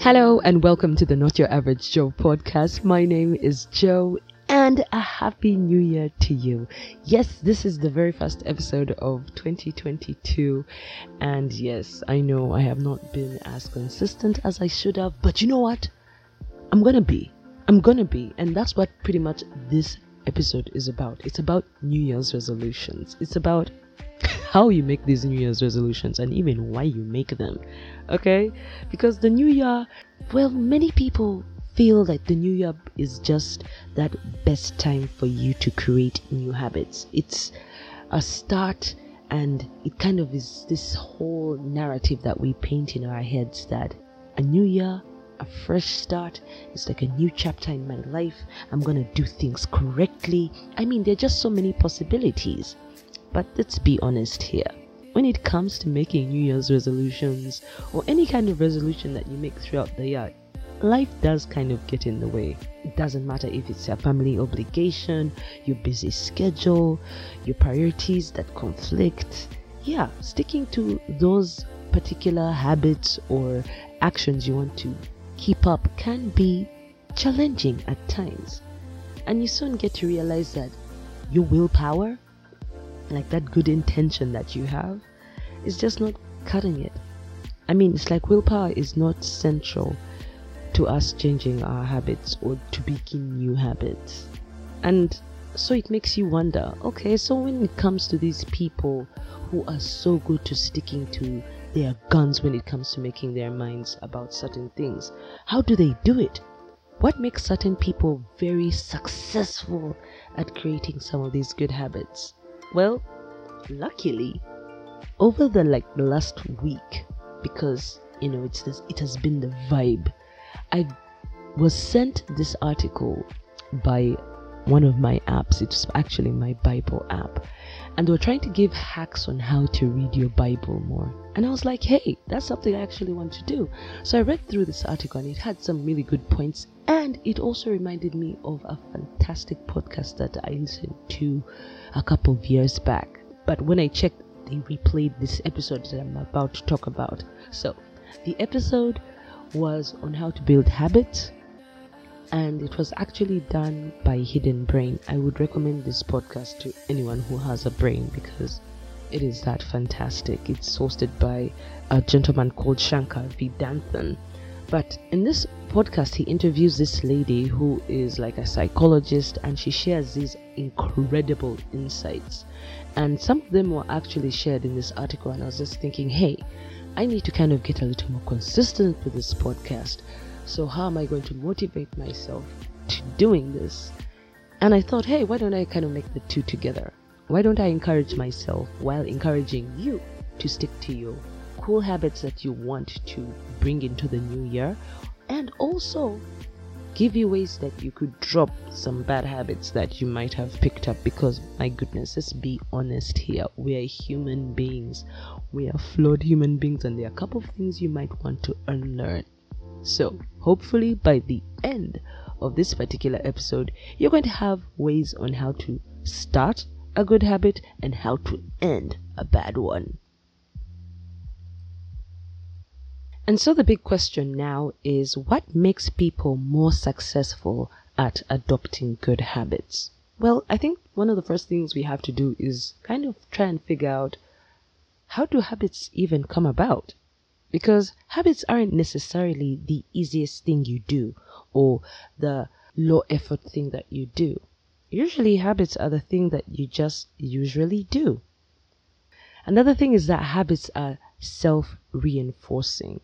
Hello and welcome to the Not Your Average Joe podcast. My name is Joe and a happy new year to you. Yes, this is the very first episode of 2022 and yes, I know I have not been as consistent as I should have, but you know what? I'm gonna be. I'm gonna be, and that's what pretty much this episode is about. It's about New Year's resolutions. It's about how you make these New Year's resolutions and even why you make them. Okay? Because the New Year, well, many people feel that the New Year is just that best time for you to create new habits. It's a start and it kind of is this whole narrative that we paint in our heads that a new year a fresh start. It's like a new chapter in my life. I'm going to do things correctly. I mean, there are just so many possibilities. But let's be honest here. When it comes to making New Year's resolutions or any kind of resolution that you make throughout the year, life does kind of get in the way. It doesn't matter if it's a family obligation, your busy schedule, your priorities that conflict. Yeah, sticking to those particular habits or actions you want to keep up can be challenging at times. And you soon get to realize that your willpower, like that good intention that you have, is just not cutting it. I mean, it's like willpower is not central to us changing our habits or to begin new habits. And so it makes you wonder okay, so when it comes to these people who are so good to sticking to they are guns when it comes to making their minds about certain things. How do they do it? What makes certain people very successful at creating some of these good habits? Well, luckily, over the like last week, because you know it's this, it has been the vibe. I was sent this article by one of my apps. It's actually my Bible app. And they were trying to give hacks on how to read your Bible more. And I was like, hey, that's something I actually want to do. So I read through this article and it had some really good points. And it also reminded me of a fantastic podcast that I listened to a couple of years back. But when I checked, they replayed this episode that I'm about to talk about. So the episode was on how to build habits and it was actually done by Hidden Brain. I would recommend this podcast to anyone who has a brain because it is that fantastic. It's hosted by a gentleman called Shankar Vedantam. But in this podcast, he interviews this lady who is like a psychologist and she shares these incredible insights. And some of them were actually shared in this article. And I was just thinking, hey, I need to kind of get a little more consistent with this podcast. So, how am I going to motivate myself to doing this? And I thought, hey, why don't I kind of make the two together? Why don't I encourage myself while encouraging you to stick to your cool habits that you want to bring into the new year and also give you ways that you could drop some bad habits that you might have picked up because my goodness let's be honest here we are human beings we are flawed human beings and there are a couple of things you might want to unlearn so, hopefully, by the end of this particular episode, you're going to have ways on how to start a good habit and how to end a bad one. And so, the big question now is what makes people more successful at adopting good habits? Well, I think one of the first things we have to do is kind of try and figure out how do habits even come about? Because habits aren't necessarily the easiest thing you do or the low effort thing that you do. Usually, habits are the thing that you just usually do. Another thing is that habits are self reinforcing,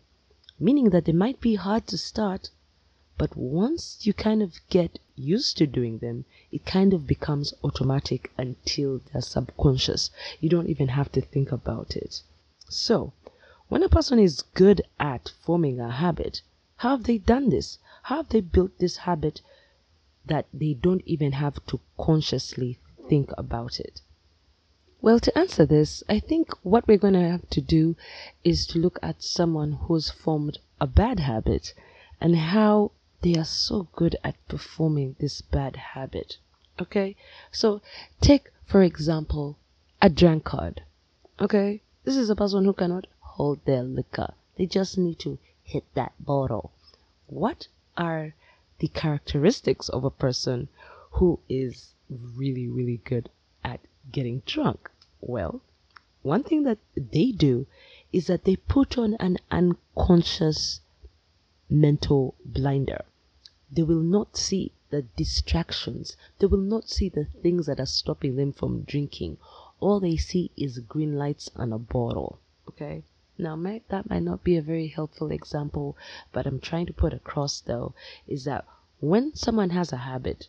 meaning that they might be hard to start, but once you kind of get used to doing them, it kind of becomes automatic until they're subconscious. You don't even have to think about it. So, when a person is good at forming a habit, how have they done this? How have they built this habit that they don't even have to consciously think about it? Well, to answer this, I think what we're going to have to do is to look at someone who's formed a bad habit and how they are so good at performing this bad habit. Okay? So, take For example, a drunkard. Okay, this is a person who cannot hold their liquor. They just need to hit that bottle. What are the characteristics of a person who is really, really good at getting drunk? Well, one thing that they do is that they put on an unconscious mental blinder. They will not see the distractions. They will not see the things that are stopping them from drinking. All they see is green lights and a bottle. Okay? Now, that might not be a very helpful example, but I'm trying to put across though is that when someone has a habit,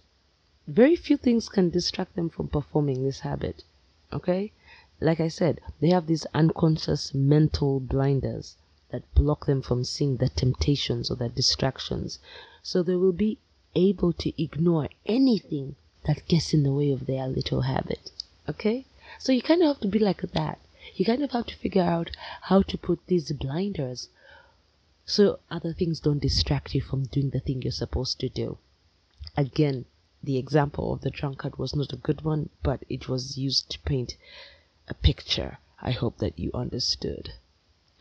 very few things can distract them from performing this habit. Okay? Like I said, they have these unconscious mental blinders that block them from seeing the temptations or the distractions. So they will be able to ignore anything that gets in the way of their little habit. Okay? So you kind of have to be like that. You kind of have to figure out how to put these blinders so other things don't distract you from doing the thing you're supposed to do. Again, the example of the drunkard was not a good one, but it was used to paint a picture. I hope that you understood.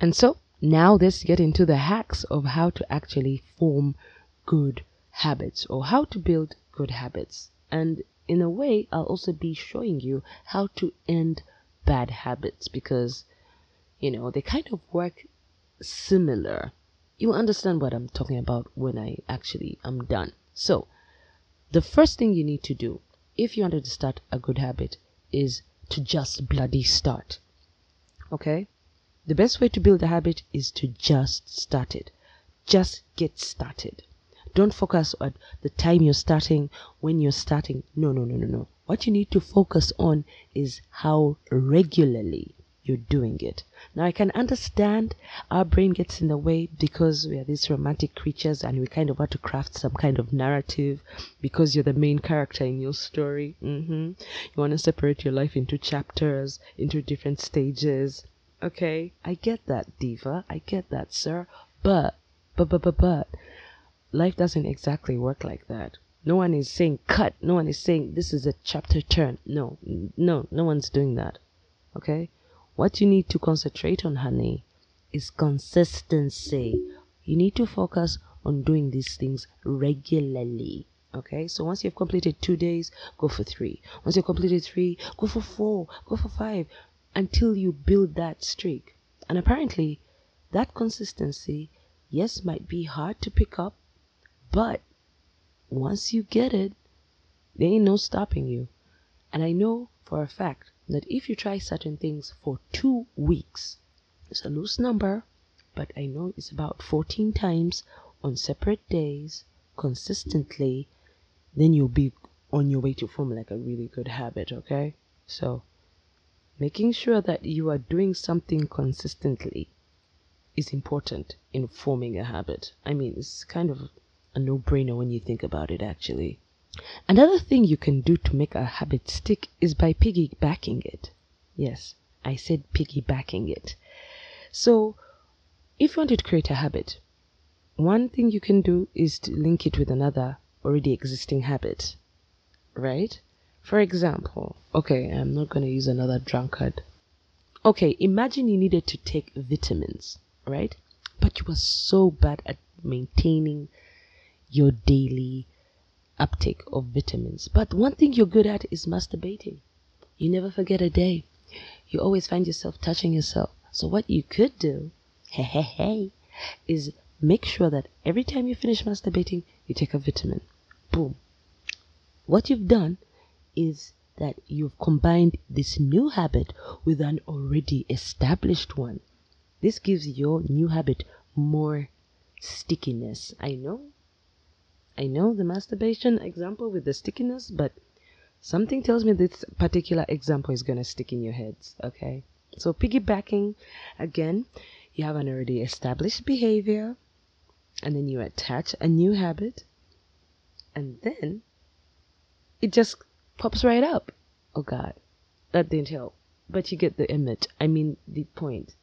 And so now let's get into the hacks of how to actually form good habits or how to build good habits. And in a way, I'll also be showing you how to end bad habits because, you know, they kind of work similar. You'll understand what I'm talking about when I actually am done. So, the first thing you need to do if you wanted to start a good habit is to just bloody start. Okay? The best way to build a habit is to just start it. Just get started. Don't focus on the time you're starting, when you're starting. No, no, no, no, no. What you need to focus on is how regularly you're doing it. Now, I can understand our brain gets in the way because we are these romantic creatures and we kind of want to craft some kind of narrative because you're the main character in your story. Mm-hmm. You want to separate your life into chapters, into different stages. Okay, I get that, Diva. I get that, sir. But, but, but, but, but, life doesn't exactly work like that. No one is saying cut. No one is saying this is a chapter turn. No, no, no one's doing that. Okay? What you need to concentrate on, honey, is consistency. You need to focus on doing these things regularly. Okay, so once you've completed two days, go for three. Once you've completed three, go for four, go for five, until you build that streak. And apparently, that consistency, yes, might be hard to pick up, but once you get it, there ain't no stopping you. And I know for a fact that if you try certain things for two weeks, it's a loose number, but I know it's about 14 times on separate days, consistently, then you'll be on your way to form like a really good habit, okay? So, making sure that you are doing something consistently is important in forming a habit. I mean, it's kind of a no brainer when you think about it, actually. Another thing you can do to make a habit stick is by piggybacking it. Yes, I said piggybacking it. So, if you want to create a habit, one thing you can do is to link it with another already existing habit, right? For example, okay, I'm not going to use another drunkard. Okay, imagine you needed to take vitamins, right? But you were so bad at maintaining your daily uptake of vitamins. But one thing you're good at is masturbating. You never forget a day. You always find yourself touching yourself. So what you could do, hey, hey, hey, is make sure that every time you finish masturbating, you take a vitamin. Boom. What you've done is that you've combined this new habit with an already established one. This gives your new habit more stickiness. I know I know the masturbation example with the stickiness, but something tells me this particular example is going to stick in your heads, okay? So, piggybacking again, you have an already established behavior, and then you attach a new habit, and then it just pops right up. Oh, God, that didn't help. But you get the image, I mean, the point.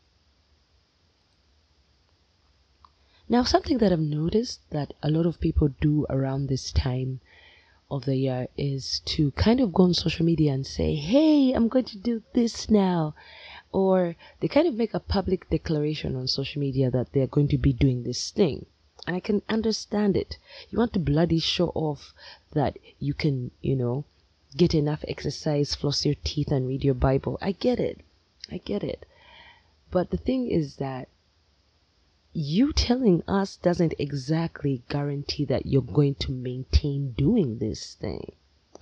Now, something that I've noticed that a lot of people do around this time of the year is to kind of go on social media and say, hey, I'm going to do this now. Or they kind of make a public declaration on social media that they're going to be doing this thing. And I can understand it. You want to bloody show off that you can, you know, get enough exercise, floss your teeth, and read your Bible. I get it. I get it. But the thing is that you telling us doesn't exactly guarantee that you're going to maintain doing this thing.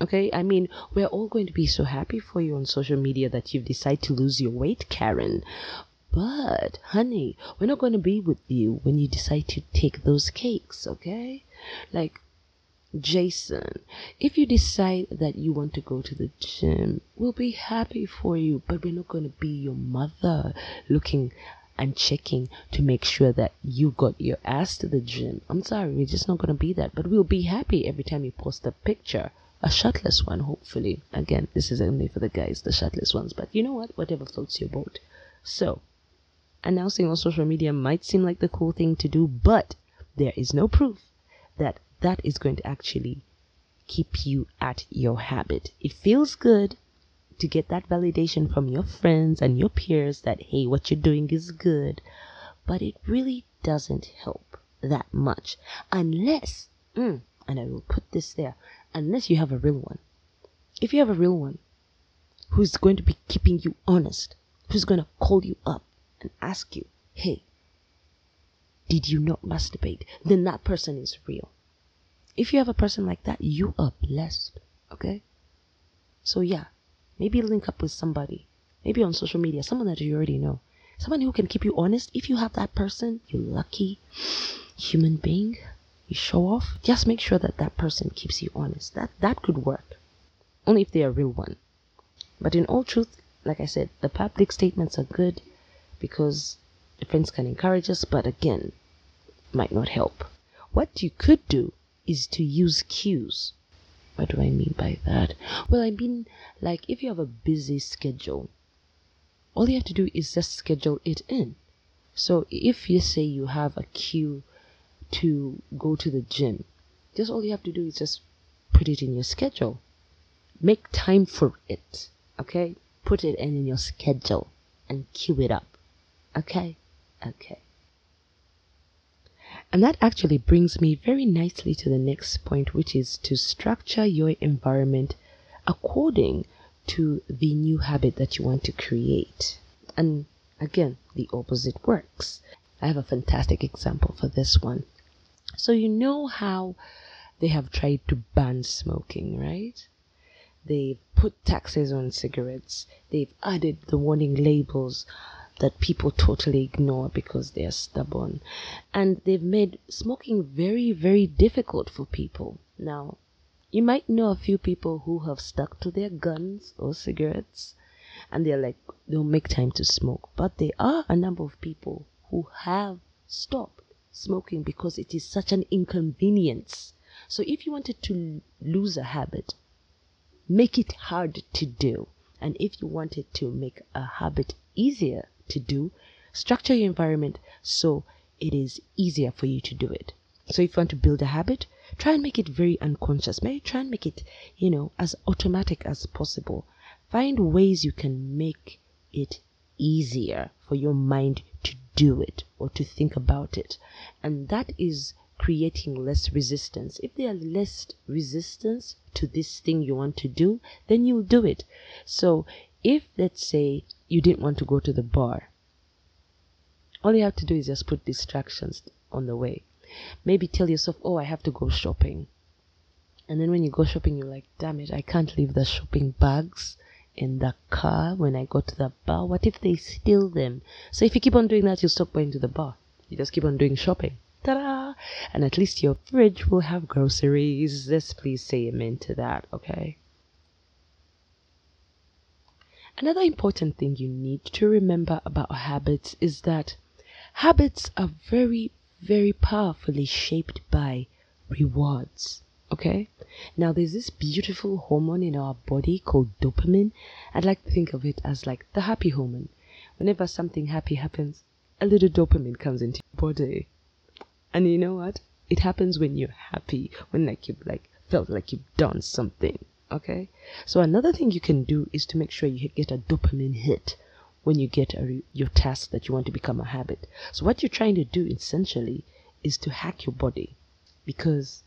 Okay, I mean, we're all going to be so happy for you on social media that you've decided to lose your weight, Karen. But, honey, we're not going to be with you when you decide to take those cakes, okay? Like, Jason, if you decide that you want to go to the gym, we'll be happy for you, but we're not going to be your mother looking and checking to make sure that you got your ass to the gym. I'm sorry, we're just not going to be that. But we'll be happy every time you post a picture. A shirtless one, hopefully. Again, this is only for the guys, the shirtless ones. But you know what? Whatever floats your boat. So, announcing on social media might seem like the cool thing to do, but there is no proof that that is going to actually keep you at your habit. It feels good, to get that validation from your friends and your peers that, hey, what you're doing is good. But it really doesn't help that much unless, mm, and I will put this there, unless you have a real one. If you have a real one who's going to be keeping you honest, who's going to call you up and ask you, hey, did you not masturbate? Then that person is real. If you have a person like that, you are blessed. Okay? So, yeah, Maybe link up with somebody, maybe on social media, someone that you already know, someone who can keep you honest. If you have that person, you lucky human being. You show off. Just make sure that that person keeps you honest. That that could work, only if they are a real one. But in all truth, like I said, the public statements are good because friends can encourage us, but again, might not help. What you could do is to use cues what do I mean by that? Well, I mean, like, if you have a busy schedule, all you have to do is just schedule it in. So, if you say you have a cue to go to the gym, just all you have to do is just put it in your schedule. Make time for it, okay? Put it in, your schedule and cue it up, okay? Okay. And that actually brings me very nicely to the next point, which is to structure your environment according to the new habit that you want to create. And again, the opposite works. I have a fantastic example for this one. So, you know how they have tried to ban smoking, right? They've put taxes on cigarettes, they've added the warning labels that people totally ignore because they are stubborn. And they've made smoking very, very difficult for people. Now, you might know a few people who have stuck to their guns or cigarettes and they're like, they'll make time to smoke. But there are a number of people who have stopped smoking because it is such an inconvenience. So if you wanted to lose a habit, make it hard to do. And if you wanted to make a habit easier to do, structure your environment so it is easier for you to do it. So if you want to build a habit, try and make it very unconscious. Maybe try and make it, you know, as automatic as possible. Find ways you can make it easier for your mind to do it or to think about it. And that is creating less resistance. If there are less resistance to this thing you want to do, then you'll do it. So if let's say you didn't want to go to the bar, all you have to do is just put distractions on the way. Maybe tell yourself, oh, I have to go shopping. And then when you go shopping, you're like, damn it, I can't leave the shopping bags in the car when I go to the bar. What if they steal them? So if you keep on doing that, you'll stop going to the bar. You just keep on doing shopping. Ta-da! And at least your fridge will have groceries. Let's please say amen to that, okay? Another important thing you need to remember about habits is that habits are very, very powerfully shaped by rewards. Okay? Now, there's this beautiful hormone in our body called dopamine. I'd like to think of it as like the happy hormone. Whenever something happy happens, a little dopamine comes into your body. And you know what? It happens when you're happy, when like you've like felt like you've done something. Okay? So, another thing you can do is to make sure you get a dopamine hit when you get a, your task that you want to become a habit. So, what you're trying to do essentially is to hack your body because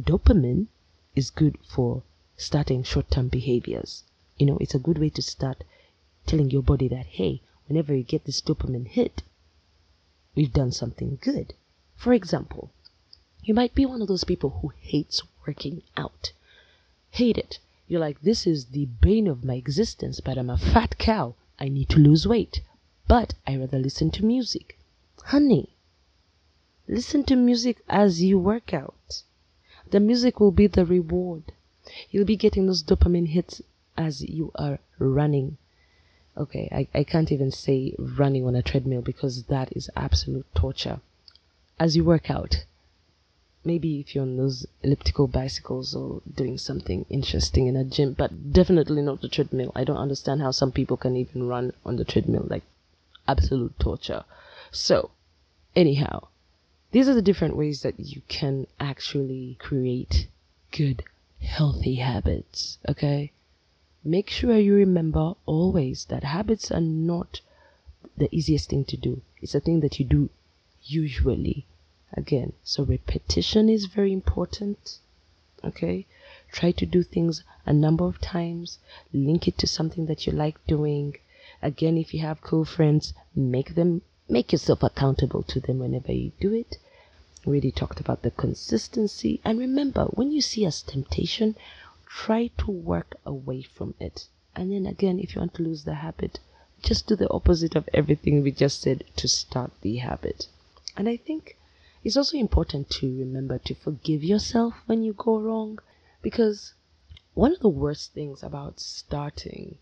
dopamine is good for starting short term behaviors. You know, it's a good way to start telling your body that, hey, whenever you get this dopamine hit, we've done something good. For example, you might be one of those people who hates working out. Hate it. You're like, this is the bane of my existence, but I'm a fat cow. I need to lose weight. But I rather listen to music. Honey, listen to music as you work out. The music will be the reward. You'll be getting those dopamine hits as you are running. Okay, I, I can't even say running on a treadmill because that is absolute torture. As you work out, maybe if you're on those elliptical bicycles or doing something interesting in a gym, but definitely not the treadmill. I don't understand how some people can even run on the treadmill, like absolute torture. So, anyhow, these are the different ways that you can actually create good, healthy habits, okay? Make sure you remember always that habits are not the easiest thing to do. It's a thing that you do usually again so repetition is very important okay? Try to do things a number of times link it to something that you like doing. Again if you have cool friends make them make yourself accountable to them whenever you do it. We already talked about the consistency and remember when you see a temptation try to work away from it. And then again if you want to lose the habit just do the opposite of everything we just said to start the habit. And i think it's also important to remember to forgive yourself when you go wrong because one of the worst things about starting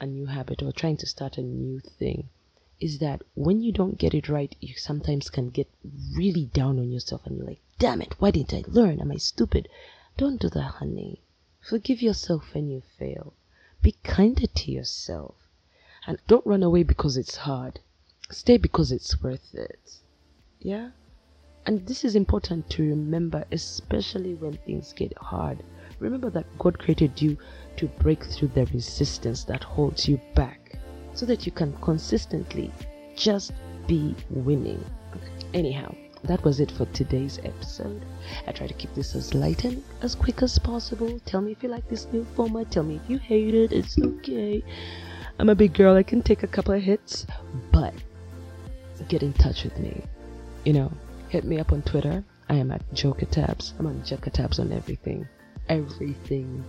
a new habit or trying to start a new thing is that when you don't get it right, you sometimes can get really down on yourself and you're like, damn it, why didn't I learn? Am I stupid? Don't do that, honey. Forgive yourself when you fail. Be kinder to yourself. And don't run away because it's hard. Stay because it's worth it. Yeah? And this is important to remember, especially when things get hard. Remember that God created you to break through the resistance that holds you back so that you can consistently just be winning. Anyhow, that was it for today's episode. I try to keep this as light and as quick as possible. Tell me if you like this new format. Tell me if you hate it. It's okay. I'm a big girl. I can take a couple of hits, but get in touch with me. You know, Hit me up on Twitter. I am at Jokatabs. I'm on Jokatabs on everything. Everything.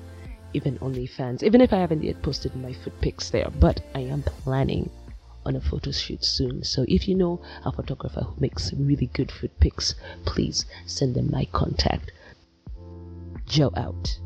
Even OnlyFans. Even if I haven't yet posted my foot pics there. But I am planning on a photo shoot soon. So if you know a photographer who makes really good foot pics, please send them my contact. Joe out.